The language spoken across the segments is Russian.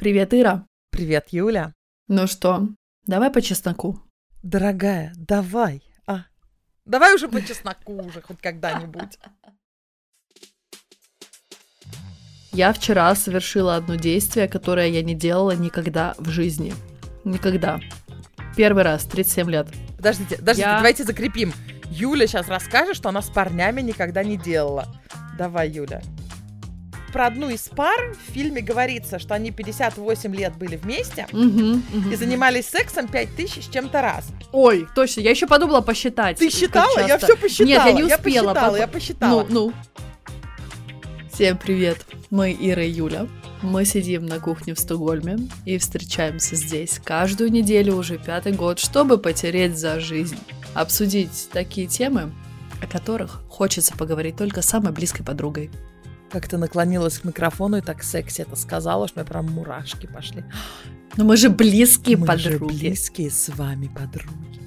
Привет, Ира. Привет, Юля. Ну что, давай по чесноку. Дорогая, давай. А, давай уже по чесноку уже хоть когда-нибудь. Я вчера совершила одно действие, которое я не делала никогда в жизни. Никогда. Первый раз, 37 лет. Подождите, подождите, Я- давайте закрепим. Юля сейчас расскажет, что она с парнями никогда не делала. Давай, Юля. Про одну из пар в фильме говорится, что они 58 лет были вместе Мгм, мгм. и занимались сексом 5000 с чем-то раз. Ой, точно, я еще подумала посчитать. Ты считала? Я все посчитала. Нет, я не успела. посчитала, папа. я посчитала. Ну, ну. Всем привет. Мы Ира и Юля. Мы сидим на кухне в Стокгольме и встречаемся здесь каждую неделю уже пятый год, чтобы потереть за жизнь. Обсудить такие темы, о которых хочется поговорить только с самой близкой подругой. Как ты наклонилась к микрофону и так секси это сказала, что у меня прям мурашки пошли. Но мы же близкие Мы же подруги. близкие с вами подруги.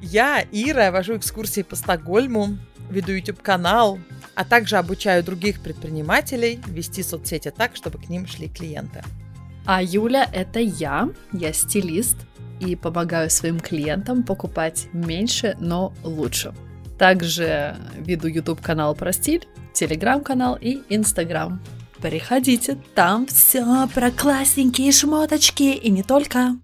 Я, Ира, вожу экскурсии по Стокгольму, веду YouTube-канал, а также обучаю других предпринимателей вести соцсети так, чтобы к ним шли клиенты. А Юля — это я, я стилист и помогаю своим клиентам покупать меньше, но лучше. Также веду YouTube-канал про стиль, Телеграм-канал и Инстаграм. Переходите, там все про классненькие шмоточки и не только.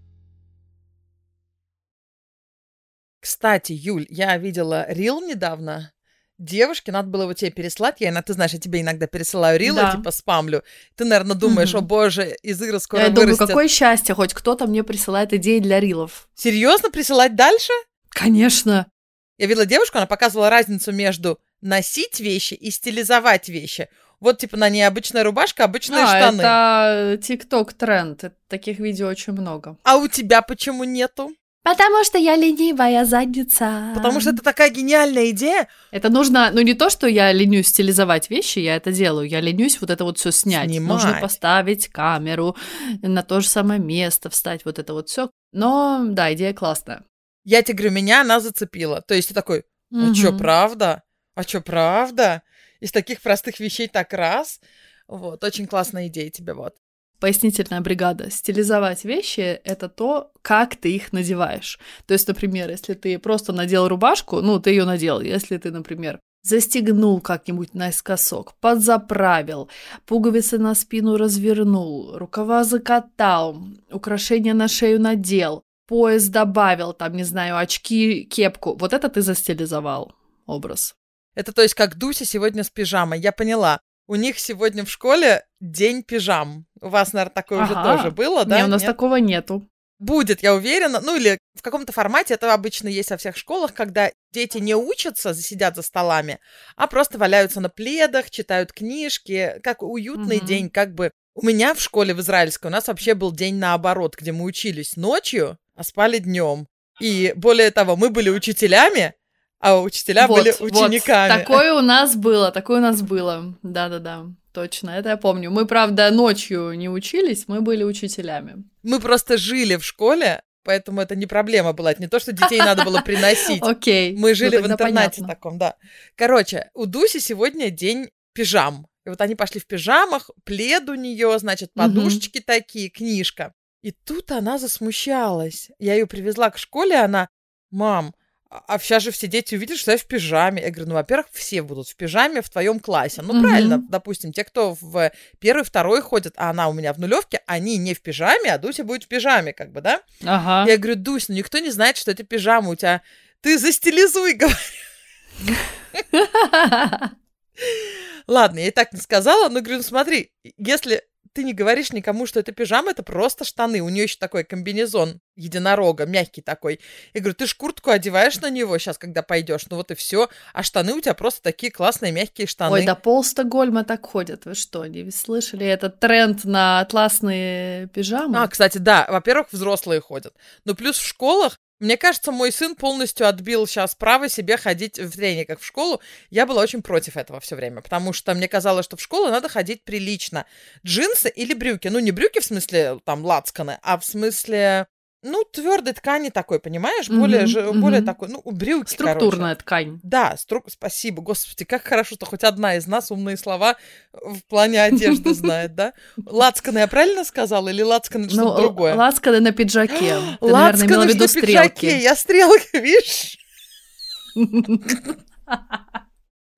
Кстати, Юль, я видела рил недавно. Девушке, надо было его тебе переслать. Я, иногда- ты знаешь, я тебе иногда пересылаю рилы, Да. типа спамлю. Ты, наверное, думаешь, Мгм. о боже, из Иры скоро Я думаю, вырастет. какое счастье, хоть кто-то мне присылает идеи для рилов. Серьезно присылать дальше? Конечно. Я видела девушку, она показывала разницу между носить вещи и стилизовать вещи. Вот, типа, на ней обычная рубашка, обычные А, штаны. это ТикТок тренд. Это- Таких видео очень много. А у тебя почему нету? Потому что я ленивая задница. Потому что это такая гениальная идея. Это нужно, ну не то, что я ленюсь стилизовать вещи, я это делаю, я ленюсь вот это вот все снять. Снимать. Нужно поставить камеру на то же самое место, встать вот это вот все. Но да, идея классная. Я тебе говорю, меня она зацепила. То есть ты такой, а чё, Мгм. правда? А чё, правда? Из таких простых вещей так раз. Вот, очень классная идея тебе, вот. Пояснительная бригада. Стилизовать вещи — это то, как ты их надеваешь. То есть, например, если ты просто надел рубашку, ну, ты ее надел. Если ты, например, застегнул как-нибудь наискосок, подзаправил, пуговицы на спину развернул, рукава закатал, украшения на шею надел, пояс добавил, там, не знаю, очки, кепку. Вот это ты застилизовал образ. Это то есть как Дуся сегодня с пижамой. Я поняла. У них сегодня в школе день пижам. У вас, наверное, такое уже Ага. тоже было, да? Не, у нас Нет? такого нету. Будет, я уверена. Ну, или в каком-то формате это обычно есть во всех школах, когда дети не учатся, сидят за столами, а просто валяются на пледах, читают книжки. Как уютный Мгм. день, как бы. У меня в школе в израильской у нас вообще был день наоборот, где мы учились ночью, а спали днем. И более того, мы были учителями, а учителя были Вот, учениками. Вот. Такое у нас было, такое у нас было. Да-да-да, точно, это я помню. Мы, правда, ночью не учились, мы были учителями. Мы просто жили в школе, поэтому это не проблема была. Это не то, что детей надо было приносить. Окей. Мы ну жили в интернате таком, да. Короче, у Дуси сегодня день пижам. И вот они пошли в пижамах, плед у нее, значит, подушечки такие, книжка. И тут она засмущалась. Я ее привезла к школе, она, мам, а а сейчас же все дети увидят, что я в пижаме. Я говорю, ну, во-первых, все будут в пижаме в твоем классе. Ну, Мгм. правильно, допустим, те, кто в первый, второй ходят, а она у меня в нулевке, они не в пижаме, а Дуся будет в пижаме, как бы, да? Ага. Я говорю, Дусь, ну никто не знает, что это пижама у тебя. Ты застилизуй, говорю. Ладно, я и так не сказала, но говорю, ну смотри, если ты не говоришь никому, что это пижама, это просто штаны. У нее еще такой комбинезон единорога, мягкий такой. Я говорю, ты ж куртку одеваешь на него сейчас, когда пойдешь, ну вот и все. А штаны у тебя просто такие классные мягкие штаны. Ой, да пол Стокгольма так ходят. Вы что, не слышали этот тренд на атласные пижамы? А, кстати, да, во-первых, взрослые ходят. Но плюс в школах, мне кажется, мой сын полностью отбил сейчас право себе ходить в трениках в школу. Я была очень против этого все время, потому что мне казалось, что в школу надо ходить прилично. Джинсы или брюки. Ну, не брюки в смысле там лацканы, а в смысле ну, твердой ткани такой, понимаешь? Более, Мгм, же, мгм. более такой, ну, брюки, Структурная короче. ткань. Да, стру... спасибо, господи, как хорошо, что хоть одна из нас умные слова в плане одежды знает, да? Лацканы я правильно сказала или лацканы Ну, что-то другое? лацканы на пиджаке. Лацканы на пиджаке, я стрелки, видишь?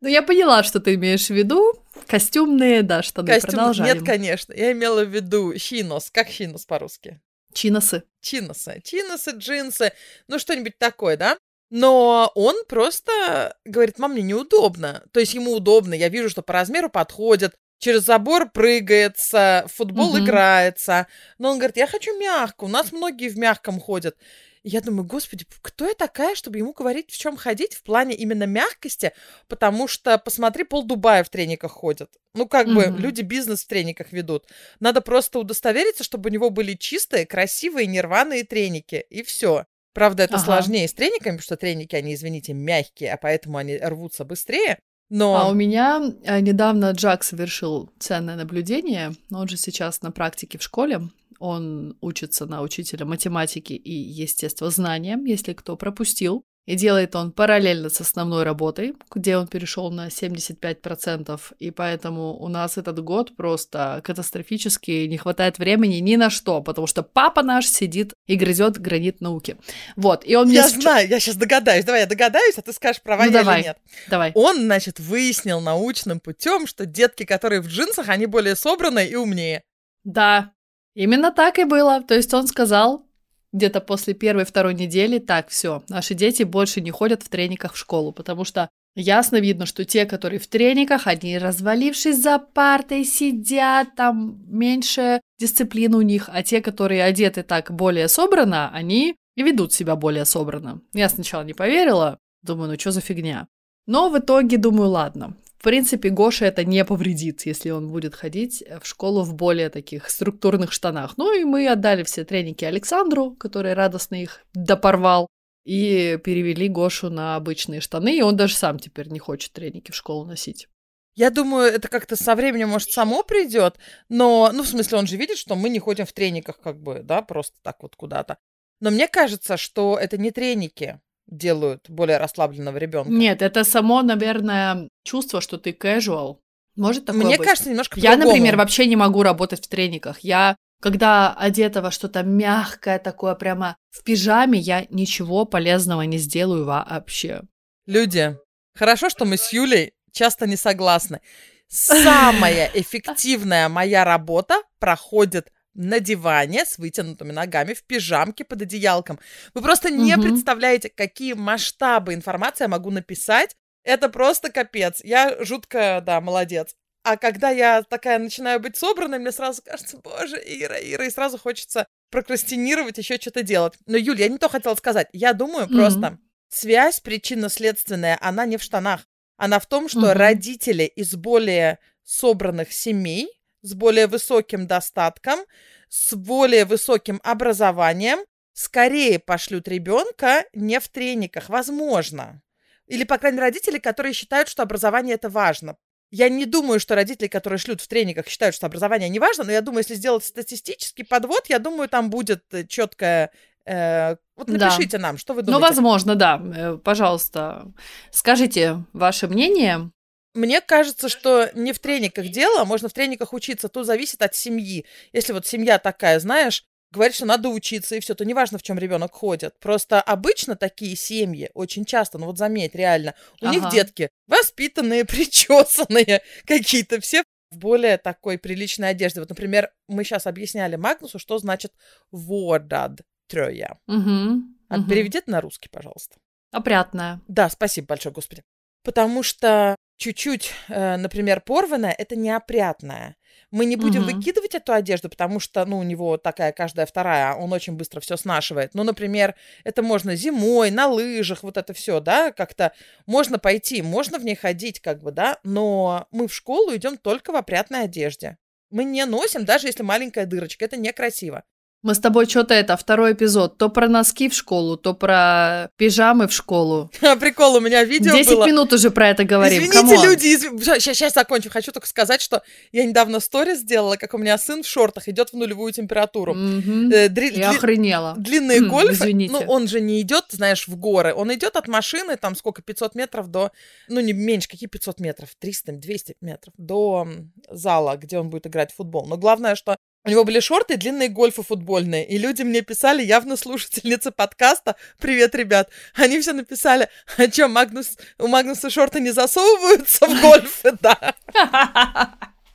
Ну, я поняла, что ты имеешь в виду. Костюмные, да, штаны. Костюм, Продолжаем. нет, конечно, я имела в виду чинос, как чинос по-русски? Чиносы. чиносы. Чиносы, джинсы, ну что-нибудь такое, да? Но он просто говорит, мам, мне неудобно. То есть ему удобно, я вижу, что по размеру подходит, через забор прыгается, в футбол Мгм. играется. Но он говорит, я хочу мягко, у нас многие в мягком ходят. И Я думаю, господи, кто я такая, чтобы ему говорить, в чем ходить в плане именно мягкости, потому что, посмотри, пол Дубая в трениках ходят. Ну, как бы, Мгм. люди бизнес в трениках ведут. Надо просто удостовериться, чтобы у него были чистые, красивые, нерваные треники, и все. Правда, это Ага. сложнее с трениками, потому что треники, они, извините, мягкие, а поэтому они рвутся быстрее. Но А у меня э, недавно Джак совершил ценное наблюдение. Он же сейчас на практике в школе. Он учится на учителя математики и естествознания, если кто пропустил. И делает он параллельно с основной работой, где он перешел на 75%. И поэтому у нас этот год просто катастрофически не хватает времени ни на что, потому что папа наш сидит и грызет гранит науки. Вот, и он мне... я знаю, я сейчас догадаюсь. Давай я догадаюсь, а ты скажешь, права Ну, я давай. или нет. Давай. Он, значит, выяснил научным путем, что детки, которые в джинсах, они более собранные и умнее. Да, именно так и было. То есть он сказал где-то после первой-второй недели, так, все, наши дети больше не ходят в трениках в школу, потому что ясно видно, что те, которые в трениках, они, развалившись за партой, сидят, там меньше дисциплины у них, а те, которые одеты так более собрано, они и ведут себя более собрано. Я сначала не поверила, думаю, ну что за фигня. Но в итоге думаю, ладно. В принципе, Гоше это не повредит, если он будет ходить в школу в более таких структурных штанах. Ну и мы отдали все треники Александру, который радостно их допорвал, и перевели Гошу на обычные штаны, и он даже сам теперь не хочет треники в школу носить. Я думаю, это как-то со временем, может, само придет, но, ну, в смысле, он же видит, что мы не ходим в трениках, как бы, да, просто так вот куда-то. Но мне кажется, что это не треники делают более расслабленного ребенка. Нет, это само, наверное, чувство, что ты casual. Может такое Мне быть? кажется, немножко Я, по-другому. например, вообще не могу работать в трениках. Я, когда одета во что-то мягкое такое, прямо в пижаме, я ничего полезного не сделаю вообще. Люди, хорошо, что мы с Юлей часто не согласны. Самая эффективная моя работа проходит на диване с вытянутыми ногами, в пижамке под одеялком. Вы просто не Мгм. представляете, какие масштабы информации я могу написать. Это просто капец. Я жутко, да, молодец. А когда я такая начинаю быть собранной, мне сразу кажется, боже, Ира, Ира, и сразу хочется прокрастинировать, еще что-то делать. Но, Юль, я не то хотела сказать. Я думаю Мгм. просто, связь причинно-следственная, она не в штанах. Она в том, что Мгм. родители из более собранных семей, с более высоким достатком, с более высоким образованием, скорее пошлют ребенка не в трениках, возможно. Или, по крайней мере, родители, которые считают, что образование это важно. Я не думаю, что родители, которые шлют в трениках, считают, что образование не важно, но я думаю, если сделать статистический подвод, я думаю, там будет четкое... э, вот Да. напишите нам, что вы Ну, думаете. возможно, да. Э, Пожалуйста, скажите ваше мнение. Мне кажется, что не в трениках дело, можно в трениках учиться, то зависит от семьи. Если вот семья такая, знаешь, говорит, что надо учиться, и все, то неважно, в чем ребенок ходит. Просто обычно такие семьи, очень часто, ну вот заметь, реально, у них Ага. детки воспитанные, причесанные, какие-то все в более такой приличной одежде. Вот, например, мы сейчас объясняли Магнусу, что значит «вordad трёя». Мгм, А мгм. переведи это на русский, пожалуйста. Опрятная. Да, спасибо большое, Господи. Потому что чуть-чуть, э, например, порванное, это неопрятное. Мы не будем Мгм. выкидывать эту одежду, потому что, ну, у него такая каждая вторая, он очень быстро все снашивает. Ну, например, это можно зимой, на лыжах, вот это все, да, как-то можно пойти, можно в ней ходить, как бы, да, но мы в школу идем только в опрятной одежде. Мы не носим, даже если маленькая дырочка, это некрасиво. Мы с тобой что-то это, второй эпизод, то про носки в школу, то про пижамы в школу. Прикол, у меня видео 10 было. минут уже про это говорим. Извините, come on. люди, сейчас, сейчас закончу. Хочу только сказать, что я недавно сторис сделала, как у меня сын в шортах идет в нулевую температуру. Мгм. Э, дри- Я дли- охренела. Длинные Хм, гольфы, извините. ну, он же не идет, знаешь, в горы. Он идет от машины, там сколько, 500 метров до, ну, не меньше, какие 500 метров, 300, 200 метров до зала, где он будет играть в футбол. Но главное, что у него были шорты длинные гольфы футбольные. И люди мне писали, явно слушательницы подкаста, привет, ребят, они все написали, а что, Магнус, у Магнуса шорты не засовываются в гольфы, да.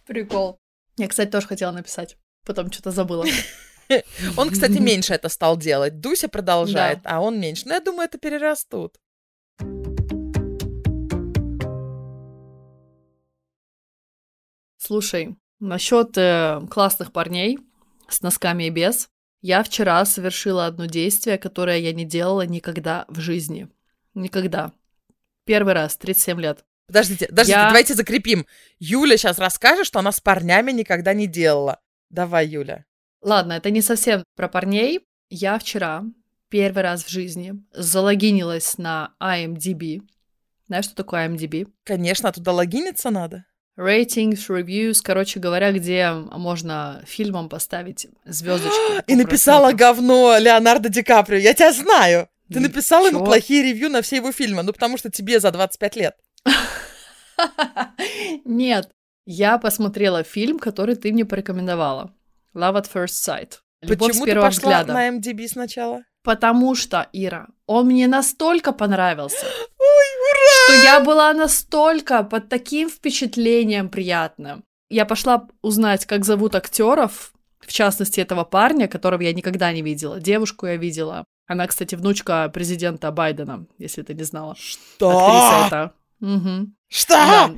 Прикол. Я, кстати, тоже хотела написать. Потом что-то забыла. Он, кстати, меньше это стал делать. Дуся продолжает, а он меньше. Но я думаю, это перерастут. Слушай, насчет э, классных парней с носками и без. Я вчера совершила одно действие, которое я не делала никогда в жизни. Никогда. Первый раз, 37 лет. Подождите, подождите, Я- давайте закрепим. Юля сейчас расскажет, что она с парнями никогда не делала. Давай, Юля. Ладно, это не совсем про парней. Я вчера первый раз в жизни залогинилась на IMDb. Знаешь, что такое IMDb? Конечно, туда логиниться надо. Ratings, reviews, короче говоря, где можно фильмам поставить звездочки. И написала говно Леонардо Ди Каприо. Я тебя знаю. Ты написала ему плохие ревью на все его фильмы. Ну, потому что тебе за 25 лет. Нет, я посмотрела фильм, который ты мне порекомендовала. Love at First Sight. Любовь Почему с ты первого пошла взгляда. на MDB сначала? Потому что, Ира, он мне настолько понравился, Ой, ура! что я была настолько под таким впечатлением приятным. Я пошла узнать, как зовут актеров, в частности, этого парня, которого я никогда не видела. Девушку я видела. Она, кстати, внучка президента Байдена, если ты не знала. Что? Актриса эта. Мгм. Что? Да.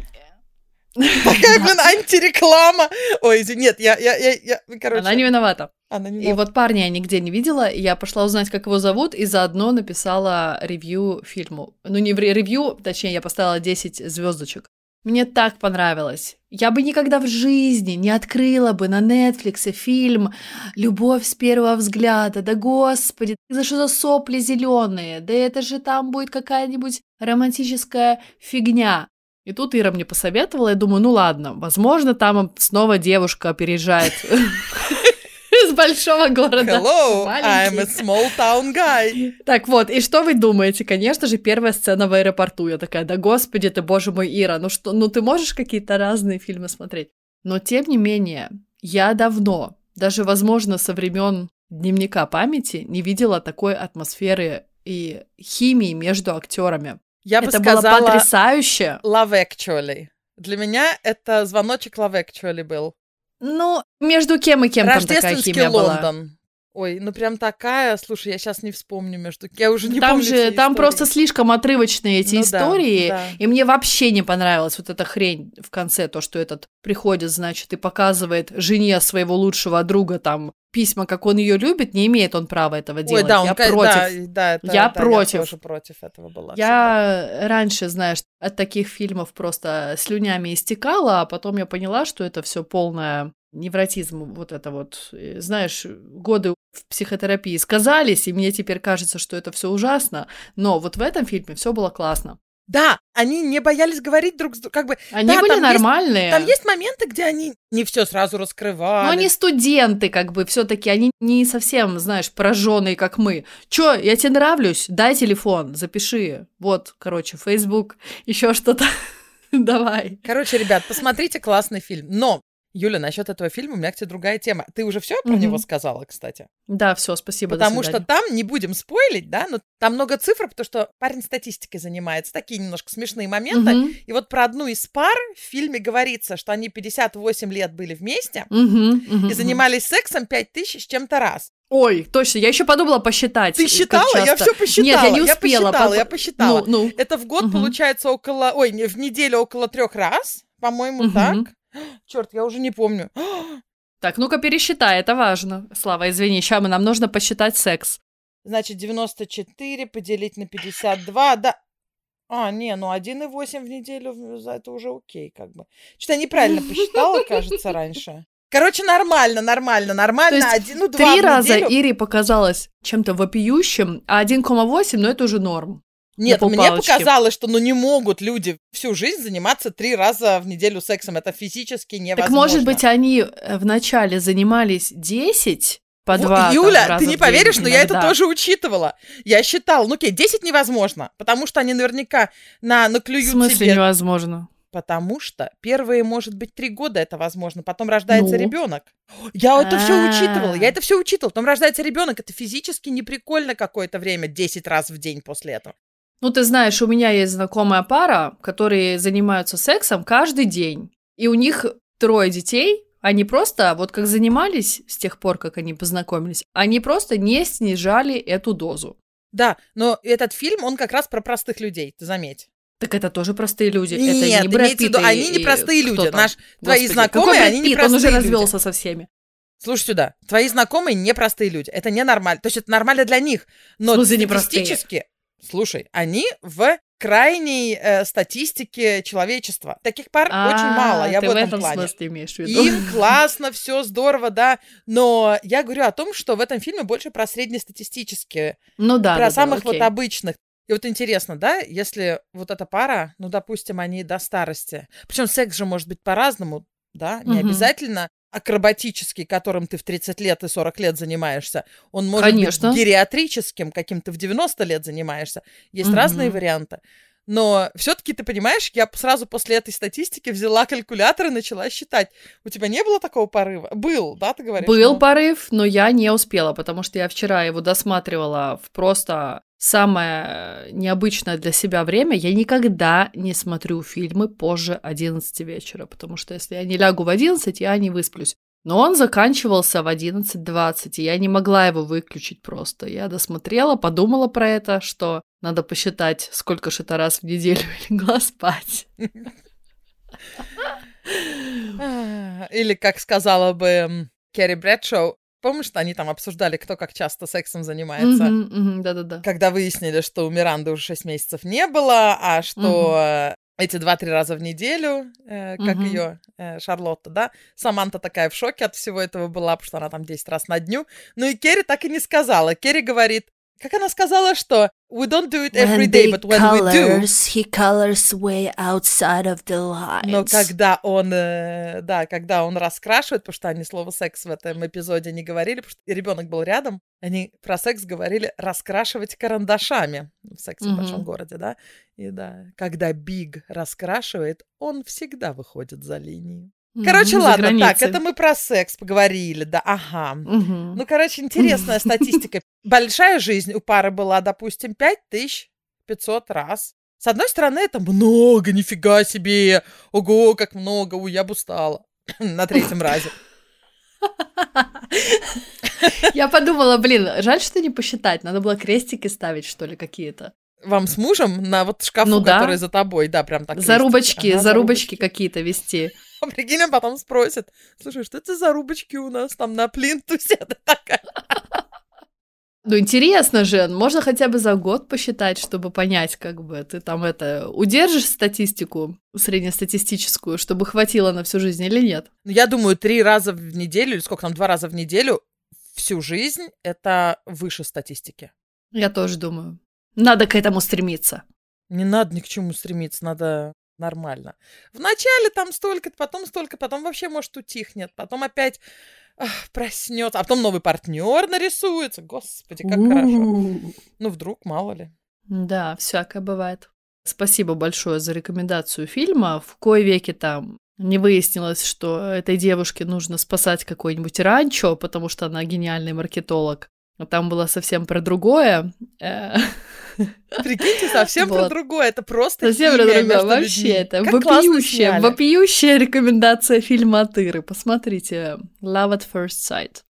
Такая, блин, антиреклама. Ой, нет, я, я, я, я, короче. Она не виновата. Она не И вот парня я нигде не видела, и я пошла узнать, как его зовут, и заодно написала ревью фильму. Ну, не ревью, точнее, я поставила 10 звездочек. Мне так понравилось. Я бы никогда в жизни не открыла бы на Netflix фильм «Любовь с первого взгляда». Да господи, за что за сопли зеленые? Да это же там будет какая-нибудь романтическая фигня. И тут Ира мне посоветовала, я думаю, ну ладно, возможно, там снова девушка переезжает из большого города. Hello, I'm a small town guy. Так вот, и что вы думаете? Конечно же, первая сцена в аэропорту. Я такая, да господи ты, боже мой, Ира, ну что, ну ты можешь какие-то разные фильмы смотреть? Но тем не менее, я давно, даже, возможно, со времен дневника памяти, не видела такой атмосферы и химии между актерами. Я бы Это было сказала потрясающе. Love Actually. Для меня это звоночек Love Actually был. Ну, между кем и кем там такая химия была? Лондон. Ой, ну прям такая, слушай, я сейчас не вспомню между... Я уже не там помню же, там истории. просто слишком отрывочные эти Ну да, истории, да. и мне вообще не понравилась вот эта хрень в конце, то, что этот приходит, значит, и показывает жене своего лучшего друга там письма, как он ее любит, не имеет он права этого делать. Ой, да, он я ка- против. Да, да, это- Я да, против. Я тоже против этого была. всегда. Я раньше, знаешь, от таких фильмов просто слюнями истекала, а потом я поняла, что это все полное невротизм, вот это вот, э, знаешь, годы в психотерапии сказались, и мне теперь кажется, что это все ужасно, но вот в этом фильме все было классно. Да, они не боялись говорить друг с другом. Как бы, Они Да, были там есть- нормальные. там есть моменты, где они не все сразу раскрывали. но они студенты, как бы, все-таки, они не совсем, знаешь, пораженные, как мы. Чё, я тебе нравлюсь? Дай телефон, запиши. Вот, короче, Facebook, еще что-то. Давай. Короче, ребят, посмотрите классный фильм. Но, Юля, насчет этого фильма у меня к тебе другая тема. Ты уже все про Мгм. него сказала, кстати? Да, все, спасибо. Потому что там, не будем спойлить, да, но там много цифр, потому что парень статистикой занимается. Такие немножко смешные моменты. Мгм. И вот про одну из пар в фильме говорится, что они 58 лет были вместе мгм, и занимались сексом 5000 с чем-то раз. Ой, точно, я еще подумала посчитать. Ты считала? Я все посчитала. Нет, я не успела. посчитала, по- я посчитала. Ну, ну. Это в год Мгм. получается около... Ой, в неделю около трех раз, по-моему, Мгм. так. Черт, я уже не помню. Так, ну-ка пересчитай, это важно. Слава, извини, сейчас нам нужно посчитать секс. Значит, 94 поделить на 52, да. А, не, ну 1,8 в неделю, за это уже окей, как бы. Что-то я неправильно посчитала, кажется, раньше. Короче, нормально, нормально, нормально. То есть Один, ну, Три раза неделю. Ире показалось чем-то вопиющим, а 1,8, ну это уже норм. Нет, мне показалось, что ну не могут люди всю жизнь заниматься три раза в неделю сексом. Это физически невозможно. Так может быть, они э, вначале занимались 10 по 2 Юля, ты не поверишь, но я это тоже учитывала. Я считала, ну окей, 10 невозможно, потому что они наверняка на, В наклюют смысле себе. невозможно? Потому что первые, может быть, три года это возможно, потом рождается Ну? ребенок. Я это все А. учитывала, я это все учитывала. Потом рождается ребенок, это физически неприкольно какое-то время, 10 раз в день после этого. Ну, ты знаешь, у меня есть знакомая пара, которые занимаются сексом каждый день. И у них трое детей. Они просто, вот как занимались с тех пор, как они познакомились, они просто не снижали эту дозу. Да, но этот фильм, он как раз про простых людей, ты заметь. Так это тоже простые люди. это Нет, не Брэд Питт они не простые люди. Наш, твои Господи, знакомые, какой Брэд они не Питт? Он простые уже люди. развелся со всеми. Слушай сюда, твои знакомые непростые люди. Это ненормально. То есть это нормально для них. Но статистически, слушай, они в крайней э, статистике человечества. Таких пар очень мало, я А, ты в в этом, этом плане. смысле имеешь в виду. Им классно, все здорово, да. Но я говорю о том, что в этом фильме больше про среднестатистические, Ну да, про да, да, самых вот окей. обычных. И вот интересно, да, если вот эта пара, ну, допустим, они до старости. Причем секс же может быть по-разному, да, не Мгм. обязательно акробатический, которым ты в 30 лет и 40 лет занимаешься. Он может Конечно. быть гериатрическим, каким ты в 90 лет занимаешься. Есть Мгм. разные варианты. Но все-таки, ты понимаешь, я сразу после этой статистики взяла калькулятор и начала считать. У тебя не было такого порыва? Был, да, ты говоришь? Был Ну, порыв, но я не успела, потому что я вчера его досматривала в просто самое необычное для себя время. Я никогда не смотрю фильмы позже 11 вечера, потому что если я не лягу в 11, я не высплюсь. Но он заканчивался в 11.20, и я не могла его выключить просто. Я досмотрела, подумала про это, что надо посчитать, сколько же это раз в неделю я легла спать. Или, как сказала бы Керри Брэдшоу, помнишь, что они там обсуждали, кто как часто сексом занимается? Да-да-да. Когда выяснили, что у Миранды уже 6 месяцев не было, а что э, эти 2-3 раза в неделю, э, как Мгм. ее Шарлотта, да, Саманта такая в шоке от всего этого была, потому что она там 10 раз на дню. Ну и Керри так и не сказала. Керри говорит, как она сказала, что we don't do it every day, but when we do, he colors way outside of the lines. но когда он, э, да, когда он раскрашивает, потому что они слово секс в этом эпизоде не говорили, потому что ребенок был рядом, они про секс говорили раскрашивать карандашами в сексе в большом городе, да. И да, когда Биг раскрашивает, он всегда выходит за линию. Короче, ладно, так, границей. это мы про секс поговорили, да, ага. Мгм. Ну, короче, интересная статистика. Большая жизнь у пары была, допустим, 5500 раз. С одной стороны, это много, нифига себе. Ого, как много, у я бы устала. На третьем разе. Я подумала, блин, жаль, что не посчитать. Надо было крестики ставить, что ли, какие-то. Вам с мужем на вот шкафу, Ну да. который за тобой, да, прям так. Зарубочки. Ага, зарубочки какие-то вести. А Прикинь, он потом спросит, слушай, что это за зарубочки у нас там на плинтусе? Ты такая, Ну, интересно же, можно хотя бы за год посчитать, чтобы понять, как бы ты там это удержишь статистику среднестатистическую, чтобы хватило на всю жизнь или нет. Ну, я думаю, три раза в неделю, или сколько там, два раза в неделю всю жизнь это выше статистики. Я тоже думаю. Надо к этому стремиться. Не надо ни к чему стремиться, надо нормально. Вначале там столько, потом столько, потом вообще, может, утихнет, потом опять проснется, а потом новый партнер нарисуется. Господи, как хорошо. У-у-у. Ну, вдруг, мало ли. Да, всякое бывает. Спасибо большое за рекомендацию фильма. В кое веке там не выяснилось, что этой девушке нужно спасать какой-нибудь ранчо, потому что она гениальный маркетолог. А там было совсем про другое. Прикиньте, совсем про Вот. другое. Это просто Совсем про другое. Вообще, людьми. это Как вопиющая, вопиющая рекомендация фильма от Иры. Посмотрите. Love at First Sight.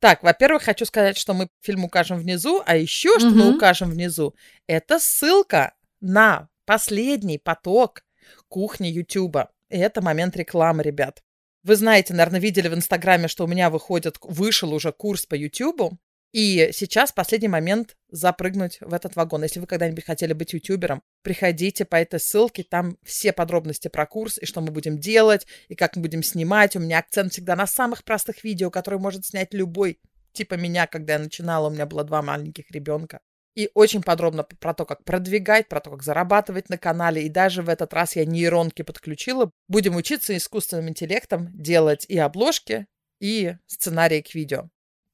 Так, во-первых, хочу сказать, что мы фильм укажем внизу, а еще что мы Мгм. укажем внизу, это ссылка на последний поток кухни Ютуба. И это момент рекламы, ребят. Вы знаете, наверное, видели в Инстаграме, что у меня выходит, вышел уже курс по Ютубу. И сейчас последний момент запрыгнуть в этот вагон. Если вы когда-нибудь хотели быть ютубером, приходите по этой ссылке, там все подробности про курс, и что мы будем делать, и как мы будем снимать. У меня акцент всегда на самых простых видео, которые может снять любой, типа меня, когда я начинала, у меня было два маленьких ребенка. И очень подробно про то, как продвигать, про то, как зарабатывать на канале. И даже в этот раз я нейронки подключила. Будем учиться искусственным интеллектом делать и обложки, и сценарии к видео.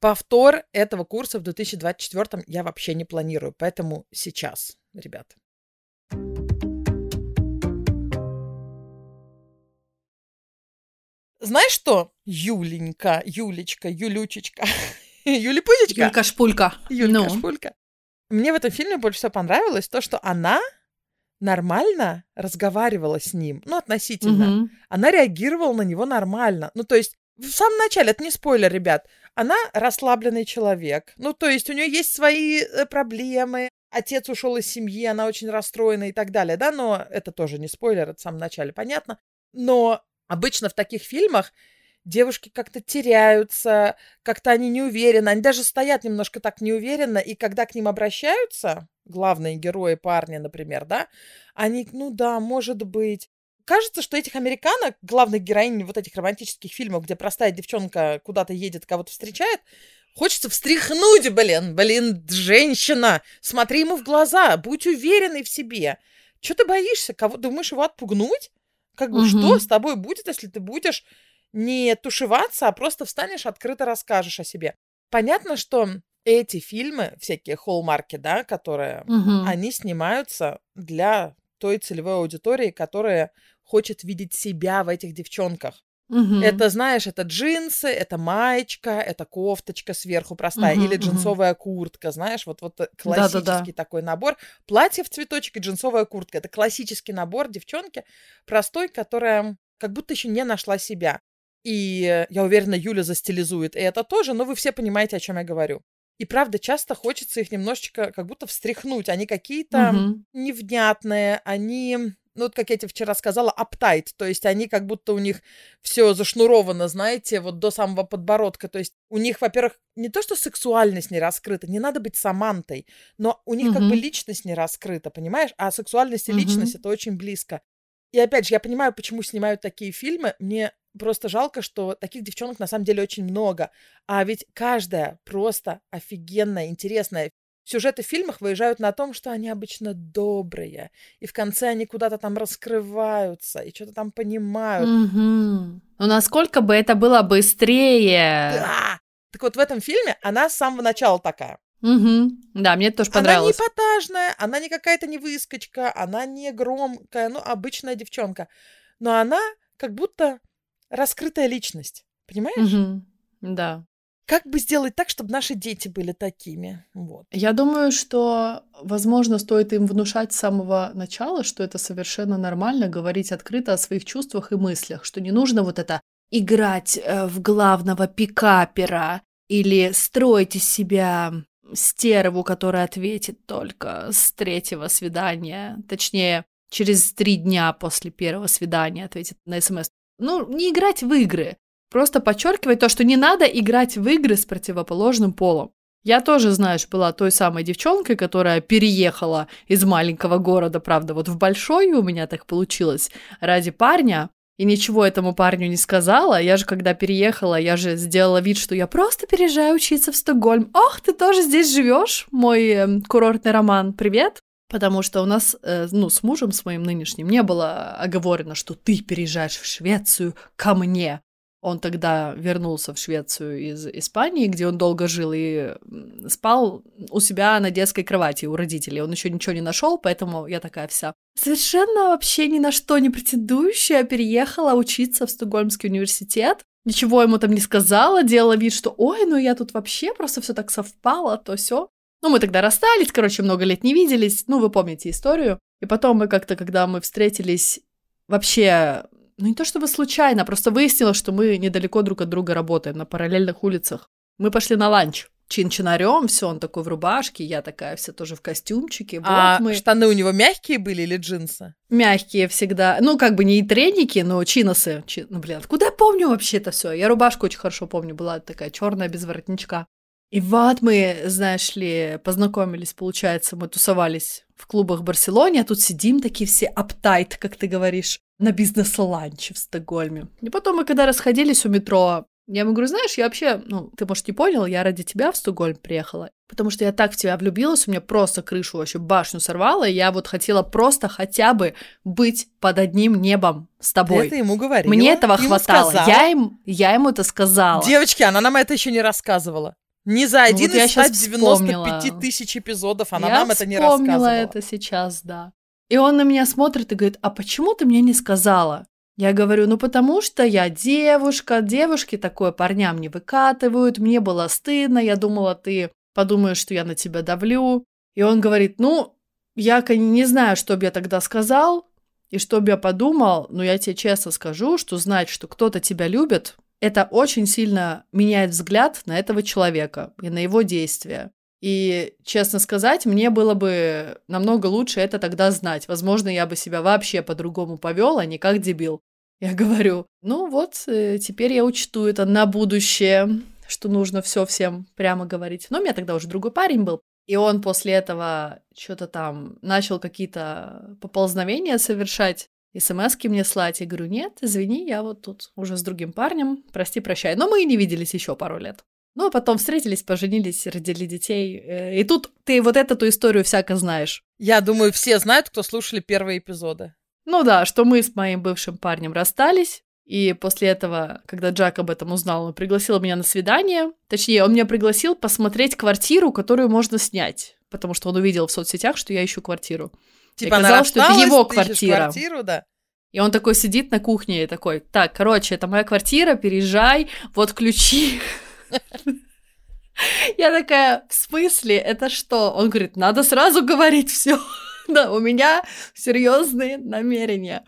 Повтор этого курса в 2024 я вообще не планирую, поэтому сейчас, ребят. Знаешь что, Юленька, Юлечка, Юлючечка, Юлипузечка? Юлька Шпулька. Юлька Ну. Мне в этом фильме больше всего понравилось то, что она нормально разговаривала с ним, ну, относительно. Мгм. Она реагировала на него нормально. Ну, то есть, в самом начале, это не спойлер, ребят, она расслабленный человек. Ну, то есть, у нее есть свои э, проблемы, отец ушел из семьи, она очень расстроена и так далее, да, но это тоже не спойлер, это в самом начале понятно. Но обычно в таких фильмах девушки как-то теряются, как-то они не уверены, они даже стоят немножко так неуверенно, и когда к ним обращаются, главные герои парни, например, да, они, ну да, может быть. Кажется, что этих американок, главных героинь вот этих романтических фильмов, где простая девчонка куда-то едет, кого-то встречает, хочется встряхнуть, блин, блин, женщина, смотри ему в глаза, будь уверенной в себе. Че ты боишься? Кого думаешь его отпугнуть? Как бы Мгм. что с тобой будет, если ты будешь не тушеваться, а просто встанешь, открыто расскажешь о себе. Понятно, что эти фильмы, всякие холмарки, да, которые, Мгм. они снимаются для той целевой аудитории, которая хочет видеть себя в этих девчонках. Мгм. Это, знаешь, это джинсы, это маечка, это кофточка сверху простая, Мгм, или джинсовая куртка, знаешь, вот, вот э, классический такой набор. Платье в цветочек и джинсовая куртка. Это классический набор девчонки, простой, которая как будто еще не нашла себя. И э, я уверена, Юля застилизует и это тоже, но вы все понимаете, о чем я говорю. И правда, часто хочется их немножечко как будто встряхнуть. Они какие-то Мгм. невнятные, они, ну вот как я тебе вчера сказала, uptight, то есть они как будто у них все зашнуровано, знаете, вот до самого подбородка, то есть у них, во-первых, не то, что сексуальность не раскрыта, не надо быть Самантой, но у них как бы личность не раскрыта, понимаешь? А сексуальность и Мгм. личность это очень близко. И опять же, я понимаю, почему снимают такие фильмы. Мне просто жалко, что таких девчонок на самом деле очень много. А ведь каждая просто офигенная, интересная. Сюжеты в фильмах выезжают на том, что они обычно добрые. И в конце они куда-то там раскрываются и что-то там понимают. Мгм. Ну, насколько бы это было быстрее. Да! Так вот, в этом фильме она с самого начала такая. Мгм. Да, мне это тоже Она не понравилось. эпатажная, она не какая-то не выскочка, она не громкая, ну, обычная девчонка. Но она как будто раскрытая личность. Понимаешь? Мгм. Да. Как бы сделать так, чтобы наши дети были такими? Вот. Я думаю, что, возможно, стоит им внушать с самого начала, что это совершенно нормально говорить открыто о своих чувствах и мыслях, что не нужно вот это играть э, в главного пикапера или строить из себя стерву, которая ответит только с третьего свидания, точнее, через три дня после первого свидания ответит на смс. Ну, не играть в игры, просто подчеркивать то, что не надо играть в игры с противоположным полом. Я тоже, знаешь, была той самой девчонкой, которая переехала из маленького города, правда, вот в большой у меня так получилось, ради парня, и ничего этому парню не сказала. Я же, когда переехала, я же сделала вид, что я просто переезжаю учиться в Стокгольм. Ох, ты тоже здесь живешь, мой эм, курортный роман, привет. Потому что у нас, э, ну, с мужем, с моим нынешним, не было оговорено, что ты переезжаешь в Швецию ко мне. Он тогда вернулся в Швецию из Испании, где он долго жил и спал у себя на детской кровати у родителей. Он еще ничего не нашел, поэтому я такая вся совершенно вообще ни на что не претендующая переехала учиться в Стокгольмский университет. Ничего ему там не сказала, делала вид, что ой, ну я тут вообще просто все так совпало, то все. Ну, мы тогда расстались, короче, много лет не виделись. Ну, вы помните историю. И потом мы как-то, когда мы встретились, вообще, ну не то чтобы случайно, просто выяснилось, что мы недалеко друг от друга работаем, на параллельных улицах. Мы пошли на ланч. Чин-чинарем, все, он такой в рубашке, я такая вся тоже в костюмчике. Вот а мы штаны у него мягкие были или джинсы? мягкие всегда. Ну, как бы не треники, но чиносы. Чи- Ну, блин, откуда я помню вообще это все? Я рубашку очень хорошо помню, была такая черная без воротничка. И вот мы, знаешь ли, познакомились, получается, мы тусовались в клубах в Барселоне, а тут сидим такие все uptight, как ты говоришь, на бизнес-ланче в Стокгольме. И потом мы, когда расходились у метро, я ему говорю, знаешь, я вообще, ну, ты, может, не понял, я ради тебя в Стокгольм приехала, потому что я так в тебя влюбилась, у меня просто крышу вообще башню сорвала, и я вот хотела просто хотя бы быть под одним небом с тобой. Ты это ему говорила? Мне этого Ему хватало. сказала? Я, им, я ему это сказала. Девочки, она нам это еще не рассказывала. Не за один вот я из щас 195 вспомнила. тысяч эпизодов она я нам это не вспомнила рассказывала. это сейчас, да. И он на меня смотрит и говорит, а почему ты мне не сказала? Я говорю, ну потому что я девушка, девушки такое парням не выкатывают, мне было стыдно, я думала, ты подумаешь, что я на тебя давлю. И он говорит, ну, я не знаю, что бы я тогда сказал и что бы я подумал, но я тебе честно скажу, что знать, что кто-то тебя любит, это очень сильно меняет взгляд на этого человека и на его действия. И, честно сказать, мне было бы намного лучше это тогда знать. Возможно, я бы себя вообще по-другому повел, а не как дебил. Я говорю, ну вот, э, теперь я учту это на будущее, что нужно все всем прямо говорить. Но у меня тогда уже другой парень был. И он после этого что-то там начал какие-то поползновения совершать, смс мне слать. Я говорю, нет, извини, я вот тут уже с другим парнем, прости, прощай. Но мы и не виделись еще пару лет. Ну, а потом встретились, поженились, родили детей. Э, И тут ты вот эту историю всяко знаешь. Я думаю, все знают, кто слушали первые эпизоды. Ну да, что мы с моим бывшим парнем расстались, и после этого, когда Джак об этом узнал, он пригласил меня на свидание. Точнее, он меня пригласил посмотреть квартиру, которую можно снять, потому что он увидел в соцсетях, что я ищу квартиру. Типа она что это его квартира. квартиру, да. И он такой сидит на кухне и такой, так, короче, это моя квартира, переезжай, вот ключи. Я такая, в смысле, это что? Он говорит, надо сразу говорить все. Да, у меня серьезные намерения.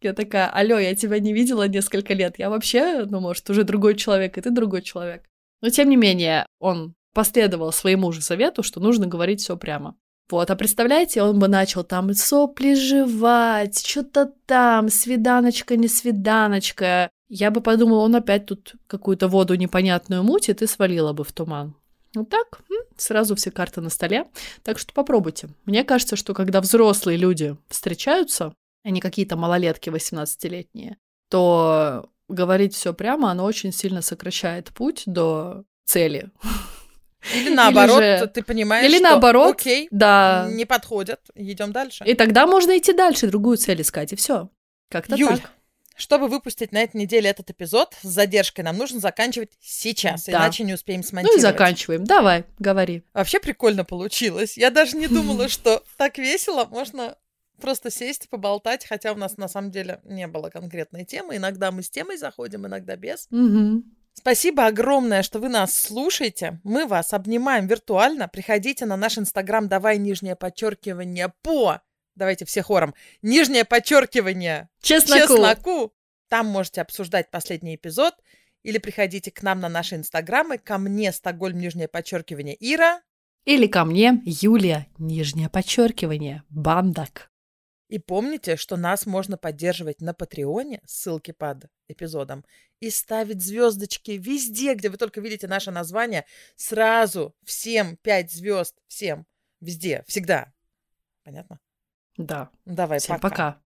Я такая, алло, я тебя не видела несколько лет. Я вообще, ну, может, уже другой человек, и ты другой человек. Но, тем не менее, он последовал своему же совету, что нужно говорить все прямо. Вот, а представляете, он бы начал там сопли жевать, что-то там, свиданочка, не свиданочка. Я бы подумала, он опять тут какую-то воду непонятную мутит и свалила бы в туман. Вот так, сразу все карты на столе. Так что попробуйте. Мне кажется, что когда взрослые люди встречаются, а не какие-то малолетки 18-летние, то говорить все прямо, оно очень сильно сокращает путь до цели. Или наоборот, же- ты понимаешь, Или что наоборот, окей, да. не подходят, идем дальше. И тогда можно идти дальше, другую цель искать, и все. Как-то Юль, так. Чтобы выпустить на этой неделе этот эпизод с задержкой, нам нужно заканчивать сейчас, Да. иначе не успеем Ну смонтировать. и заканчиваем. Давай, говори. Вообще прикольно получилось. Я даже не думала, что так весело можно просто сесть и поболтать, хотя у нас на самом деле не было конкретной темы. Иногда мы с темой заходим, иногда без. Спасибо огромное, что вы нас слушаете. Мы вас обнимаем виртуально. Приходите на наш инстаграм «Давай нижнее подчеркивание по...» Давайте все хором. Нижнее подчеркивание Чесноку. чесноку. Там можете обсуждать последний эпизод. Или приходите к нам на наши инстаграмы. Ко мне Стокгольм, нижнее подчеркивание Ира. Или ко мне, Юлия, нижнее подчеркивание, бандак. И помните, что нас можно поддерживать на Патреоне, ссылки под эпизодом, и ставить звездочки везде, где вы только видите наше название, сразу всем пять звезд, всем, везде, всегда. Понятно? Да. Давай, Всем пока. пока.